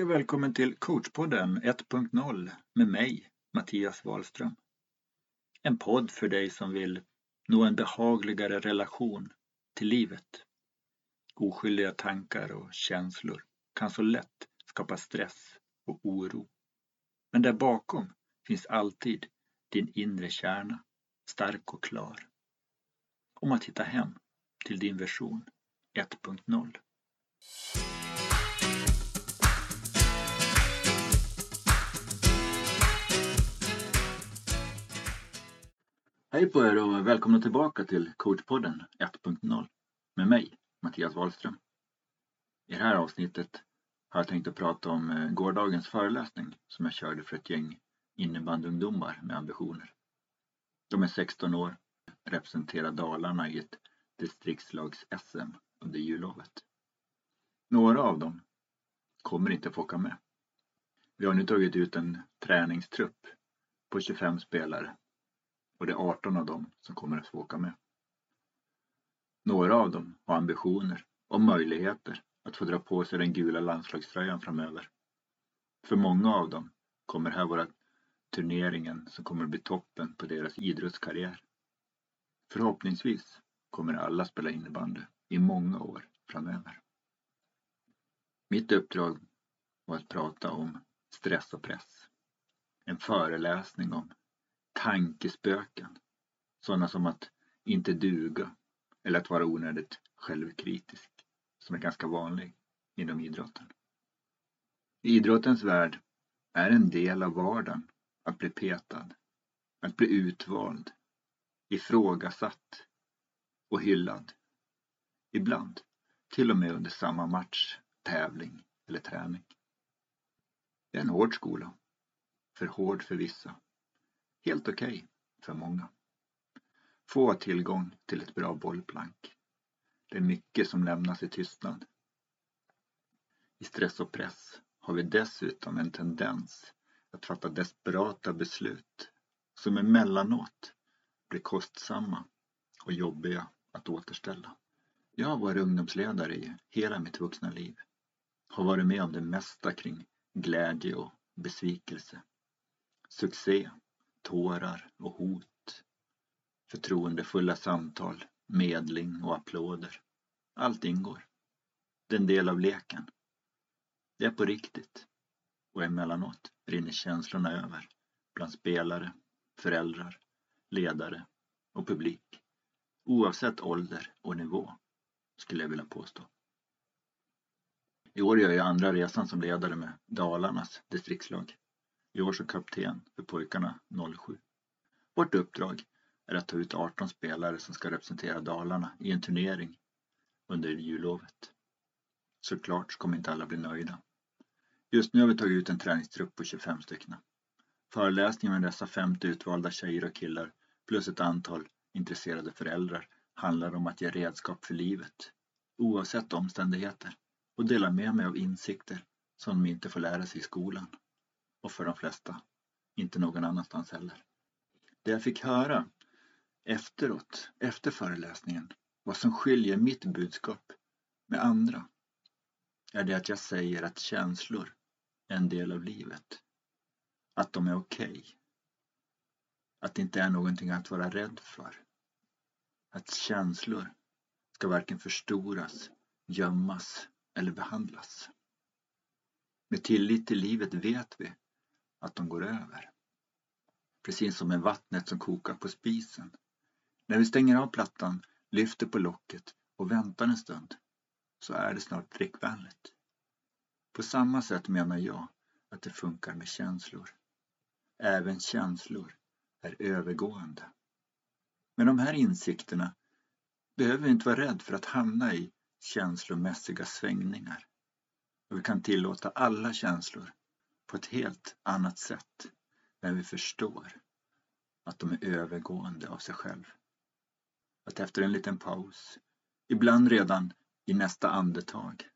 Hej och välkommen till coachpodden 1.0 med mig, Mattias Wahlström. En podd för dig som vill nå en behagligare relation till livet. Oskyldiga tankar och känslor kan så lätt skapa stress och oro. Men där bakom finns alltid din inre kärna, stark och klar. Om att hitta hem till din version 1.0. Hej på er och välkomna tillbaka till coachpodden 1.0 med mig, Mattias Wahlström. I det här avsnittet har jag tänkt att prata om eh, gårdagens föreläsning som jag körde för ett gäng innebandyungdomar med ambitioner. De är 16 år, representerar Dalarna i ett distriktslags-SM under jullovet. Några av dem kommer inte få åka med. Vi har nu tagit ut en träningstrupp på 25 spelare och det är 18 av dem som kommer att få åka med. Några av dem har ambitioner och möjligheter att få dra på sig den gula landslagströjan framöver. För många av dem kommer här vara turneringen som kommer att bli toppen på deras idrottskarriär. Förhoppningsvis kommer alla spela innebandy i många år framöver. Mitt uppdrag var att prata om stress och press. En föreläsning om tankespöken. Sådana som att inte duga eller att vara onödigt självkritisk som är ganska vanlig inom idrotten. I idrottens värld är en del av vardagen att bli petad, att bli utvald, ifrågasatt och hyllad. Ibland till och med under samma match, tävling eller träning. Det är en hård skola. För hård för vissa helt okej okay för många. Få har tillgång till ett bra bollplank. Det är mycket som lämnas i tystnad. I stress och press har vi dessutom en tendens att fatta desperata beslut som emellanåt blir kostsamma och jobbiga att återställa. Jag har varit ungdomsledare i hela mitt vuxna liv. Har varit med om det mesta kring glädje och besvikelse. Succé tårar och hot, förtroendefulla samtal, medling och applåder. Allt ingår. Det är en del av leken. Det är på riktigt. Och emellanåt rinner känslorna över bland spelare, föräldrar, ledare och publik. Oavsett ålder och nivå, skulle jag vilja påstå. I år gör jag andra resan som ledare med Dalarnas distriktslag. I år som kapten för pojkarna 07. Vårt uppdrag är att ta ut 18 spelare som ska representera Dalarna i en turnering under jullovet. Såklart kommer inte alla bli nöjda. Just nu har vi tagit ut en träningstrupp på 25 stycken. Föreläsningen med dessa 50 utvalda tjejer och killar plus ett antal intresserade föräldrar handlar om att ge redskap för livet, oavsett omständigheter, och dela med mig av insikter som de inte får lära sig i skolan och för de flesta inte någon annanstans heller. Det jag fick höra efteråt, efter föreläsningen, vad som skiljer mitt budskap med andra är det att jag säger att känslor är en del av livet. Att de är okej. Okay. Att det inte är någonting att vara rädd för. Att känslor ska varken förstoras, gömmas eller behandlas. Med tillit till livet vet vi att de går över. Precis som med vattnet som kokar på spisen. När vi stänger av plattan, lyfter på locket och väntar en stund så är det snart drickvänligt. På samma sätt menar jag att det funkar med känslor. Även känslor är övergående. Med de här insikterna behöver vi inte vara rädda för att hamna i känslomässiga svängningar. Och vi kan tillåta alla känslor på ett helt annat sätt när vi förstår att de är övergående av sig själv. Att efter en liten paus, ibland redan i nästa andetag,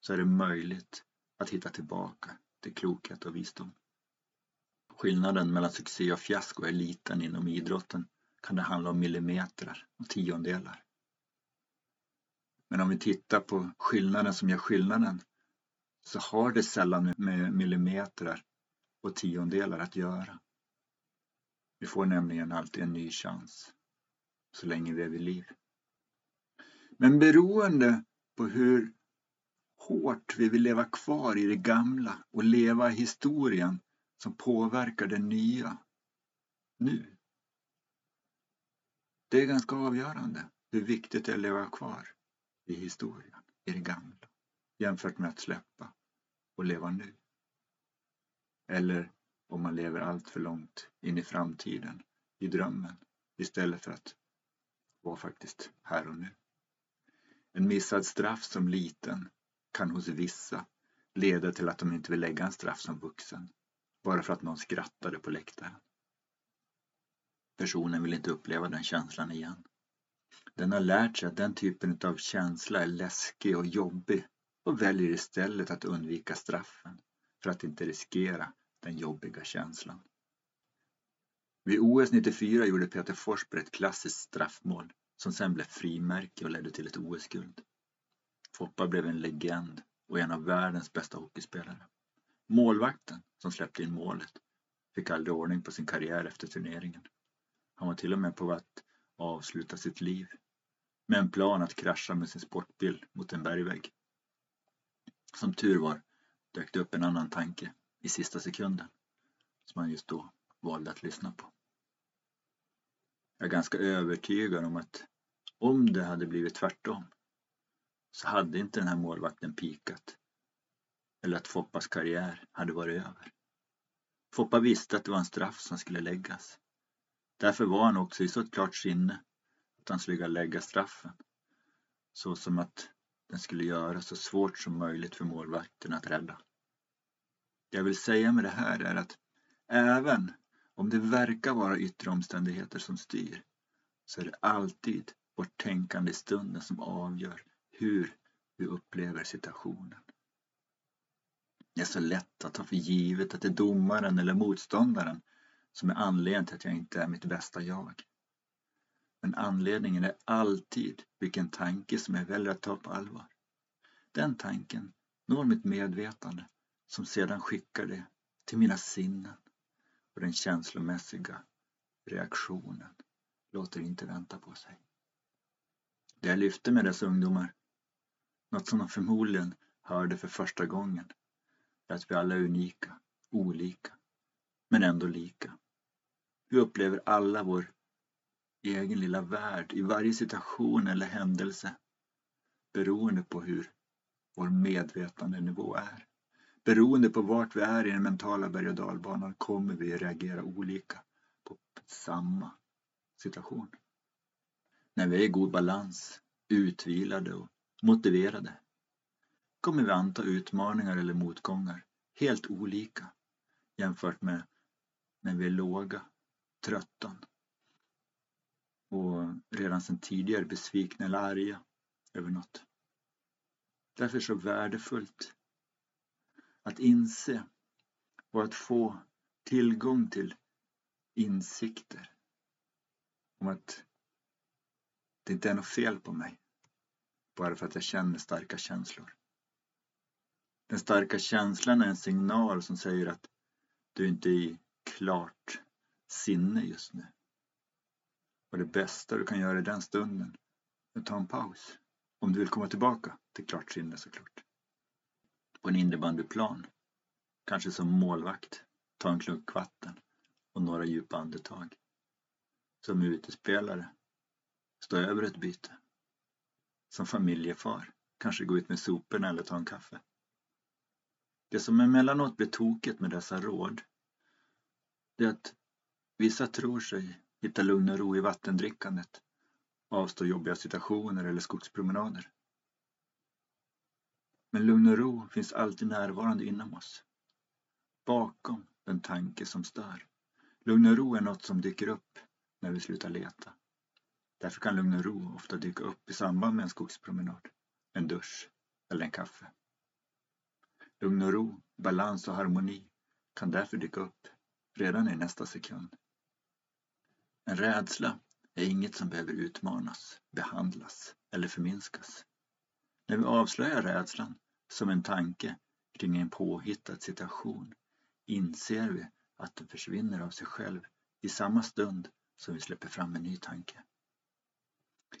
så är det möjligt att hitta tillbaka till klokhet och visdom. Skillnaden mellan succé och fiasko är liten inom idrotten kan det handla om millimeter och tiondelar. Men om vi tittar på skillnaden som gör skillnaden så har det sällan med millimeter och tiondelar att göra. Vi får nämligen alltid en ny chans så länge vi är vid liv. Men beroende på hur hårt vi vill leva kvar i det gamla och leva i historien som påverkar det nya nu. Det är ganska avgörande hur viktigt det är att leva kvar i historien, i det gamla, jämfört med att släppa och leva nu. Eller om man lever allt för långt in i framtiden, i drömmen, istället för att vara faktiskt här och nu. En missad straff som liten kan hos vissa leda till att de inte vill lägga en straff som vuxen, bara för att någon skrattade på läktaren. Personen vill inte uppleva den känslan igen. Den har lärt sig att den typen av känsla är läskig och jobbig och väljer istället att undvika straffen för att inte riskera den jobbiga känslan. Vid OS 94 gjorde Peter Forsberg ett klassiskt straffmål som sen blev frimärke och ledde till ett OS-guld. Foppa blev en legend och en av världens bästa hockeyspelare. Målvakten som släppte in målet fick aldrig ordning på sin karriär efter turneringen. Han var till och med på att avsluta sitt liv med en plan att krascha med sin sportbil mot en bergvägg. Som tur var dök det upp en annan tanke i sista sekunden som han just då valde att lyssna på. Jag är ganska övertygad om att om det hade blivit tvärtom så hade inte den här målvakten pikat eller att Foppas karriär hade varit över. Foppa visste att det var en straff som skulle läggas. Därför var han också i så klart sinne att han skulle lägga straffen. Så som att den skulle göra så svårt som möjligt för målvakten att rädda. Det jag vill säga med det här är att även om det verkar vara yttre omständigheter som styr så är det alltid vårt tänkande i stunden som avgör hur vi upplever situationen. Det är så lätt att ta för givet att det är domaren eller motståndaren som är anledningen till att jag inte är mitt bästa jag. Men anledningen är alltid vilken tanke som jag väljer att ta på allvar. Den tanken når mitt medvetande som sedan skickar det till mina sinnen och den känslomässiga reaktionen låter inte vänta på sig. Det jag lyfte med dessa ungdomar, något som de förmodligen hörde för första gången, är att vi alla är unika, olika, men ändå lika. Vi upplever alla vår egen lilla värld i varje situation eller händelse beroende på hur vår medvetandenivå är. Beroende på vart vi är i den mentala berg och dalbanan kommer vi reagera olika på samma situation. När vi är i god balans, utvilade och motiverade kommer vi anta utmaningar eller motgångar helt olika jämfört med när vi är låga, trötta redan sedan tidigare besvikna eller arga över något. Därför är det så värdefullt att inse och att få tillgång till insikter om att det inte är något fel på mig bara för att jag känner starka känslor. Den starka känslan är en signal som säger att du inte är i klart sinne just nu. Och det bästa du kan göra i den stunden är att ta en paus. Om du vill komma tillbaka till klart sinne såklart. På en innebandyplan, kanske som målvakt, ta en klunk vatten och några djupa andetag. Som utespelare, stå över ett byte. Som familjefar, kanske gå ut med soporna eller ta en kaffe. Det som emellanåt blir tokigt med dessa råd, det är att vissa tror sig hitta lugn och ro i vattendrickandet, avstå jobbiga situationer eller skogspromenader. Men lugn och ro finns alltid närvarande inom oss. Bakom den tanke som stör. Lugn och ro är något som dyker upp när vi slutar leta. Därför kan lugn och ro ofta dyka upp i samband med en skogspromenad, en dusch eller en kaffe. Lugn och ro, balans och harmoni kan därför dyka upp redan i nästa sekund. En rädsla är inget som behöver utmanas, behandlas eller förminskas. När vi avslöjar rädslan som en tanke kring en påhittad situation inser vi att den försvinner av sig själv i samma stund som vi släpper fram en ny tanke.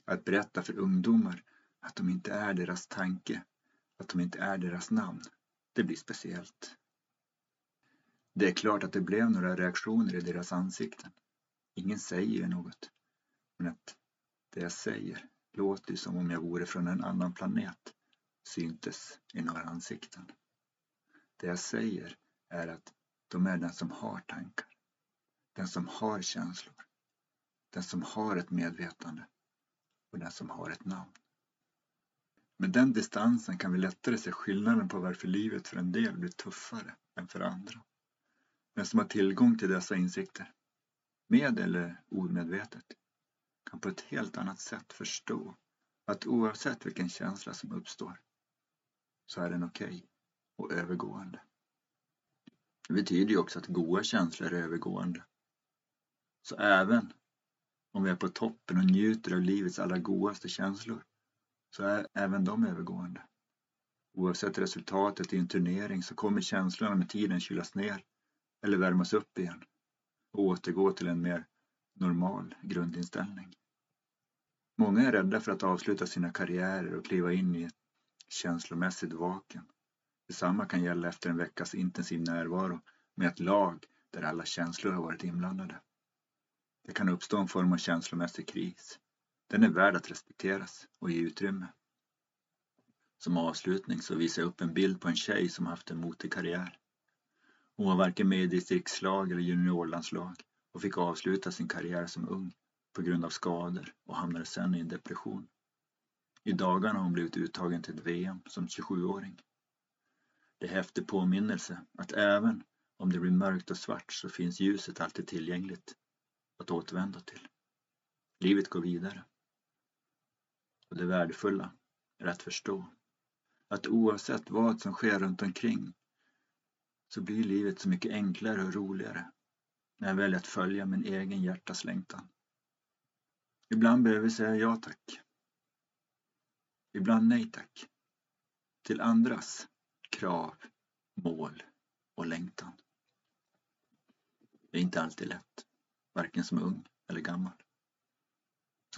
Att berätta för ungdomar att de inte är deras tanke, att de inte är deras namn, det blir speciellt. Det är klart att det blev några reaktioner i deras ansikten. Ingen säger något, men att det jag säger låter som om jag vore från en annan planet syntes i några ansikten. Det jag säger är att de är den som har tankar, den som har känslor, den som har ett medvetande och den som har ett namn. Med den distansen kan vi lättare se skillnaden på varför livet för en del blir tuffare än för andra. Den som har tillgång till dessa insikter, med eller omedvetet, kan på ett helt annat sätt förstå att oavsett vilken känsla som uppstår så är den okej okay och övergående. Det betyder ju också att goda känslor är övergående. Så även om vi är på toppen och njuter av livets allra godaste känslor så är även de övergående. Oavsett resultatet i en turnering så kommer känslorna med tiden kylas ner eller värmas upp igen och återgå till en mer normal grundinställning. Många är rädda för att avsluta sina karriärer och kliva in i ett känslomässigt vakuum. Detsamma kan gälla efter en veckas intensiv närvaro med ett lag där alla känslor har varit inblandade. Det kan uppstå en form av känslomässig kris. Den är värd att respekteras och ge utrymme. Som avslutning så visar jag upp en bild på en tjej som haft en motig karriär. Hon var varken med i distriktslag eller juniorlandslag och fick avsluta sin karriär som ung på grund av skador och hamnade sen i en depression. I dagarna har hon blivit uttagen till ett VM som 27-åring. Det är häftig påminnelse att även om det blir mörkt och svart så finns ljuset alltid tillgängligt att återvända till. Livet går vidare. Och det värdefulla är att förstå att oavsett vad som sker runt omkring så blir livet så mycket enklare och roligare när jag väljer att följa min egen hjärtas längtan. Ibland behöver vi säga ja tack. Ibland nej tack. Till andras krav, mål och längtan. Det är inte alltid lätt, varken som ung eller gammal.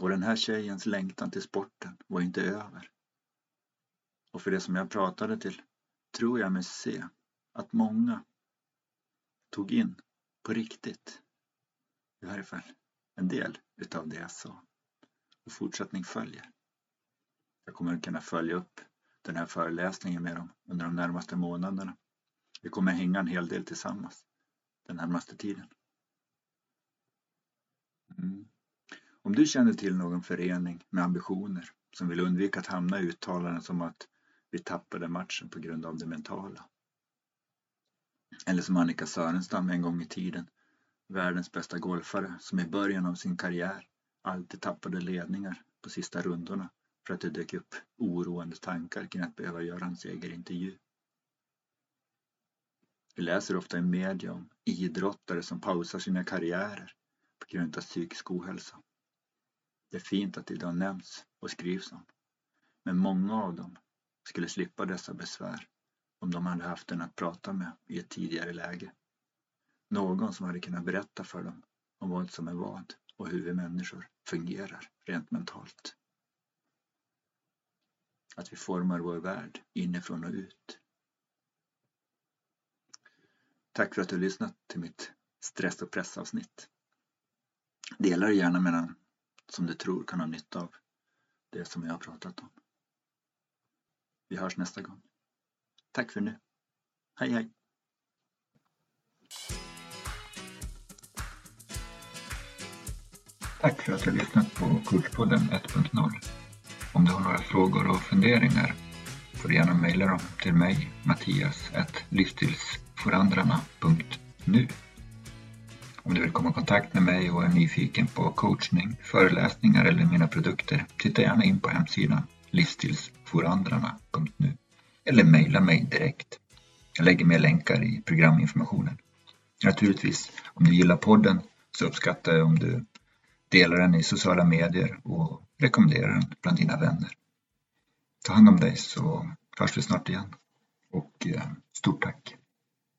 Och den här tjejens längtan till sporten var inte över. Och för det som jag pratade till tror jag mig se att många tog in på riktigt, i varje fall en del utav det jag sa. Och fortsättning följer. Jag kommer att kunna följa upp den här föreläsningen med dem under de närmaste månaderna. Vi kommer hänga en hel del tillsammans den närmaste tiden. Mm. Om du känner till någon förening med ambitioner som vill undvika att hamna i uttalanden som att vi tappade matchen på grund av det mentala. Eller som Annika Sörenstam en gång i tiden, världens bästa golfare som i början av sin karriär alltid tappade ledningar på sista rundorna för att det dök upp oroande tankar kring att behöva göra en segerintervju. Vi läser ofta i media om idrottare som pausar sina karriärer på grund av psykisk ohälsa. Det är fint att det idag nämns och skrivs om. Men många av dem skulle slippa dessa besvär om de hade haft en att prata med i ett tidigare läge. Någon som hade kunnat berätta för dem om vad som är vad och hur vi människor fungerar rent mentalt. Att vi formar vår värld inifrån och ut. Tack för att du har lyssnat till mitt stress och pressavsnitt. Dela det gärna med någon som du tror kan ha nytta av det som jag har pratat om. Vi hörs nästa gång. Tack för nu. Hej hej! Tack för att du har lyssnat på Kurspodden 1.0. Om du har några frågor och funderingar får du gärna mejla dem till mig, Mattias, livsstilsforandrarna.nu. Om du vill komma i kontakt med mig och är nyfiken på coachning, föreläsningar eller mina produkter, titta gärna in på hemsidan livsstilsforandrarna.nu eller mejla mig direkt. Jag lägger med länkar i programinformationen. Naturligtvis, om du gillar podden så uppskattar jag om du delar den i sociala medier och rekommenderar den bland dina vänner. Ta hand om dig så hörs vi snart igen. Och eh, stort tack!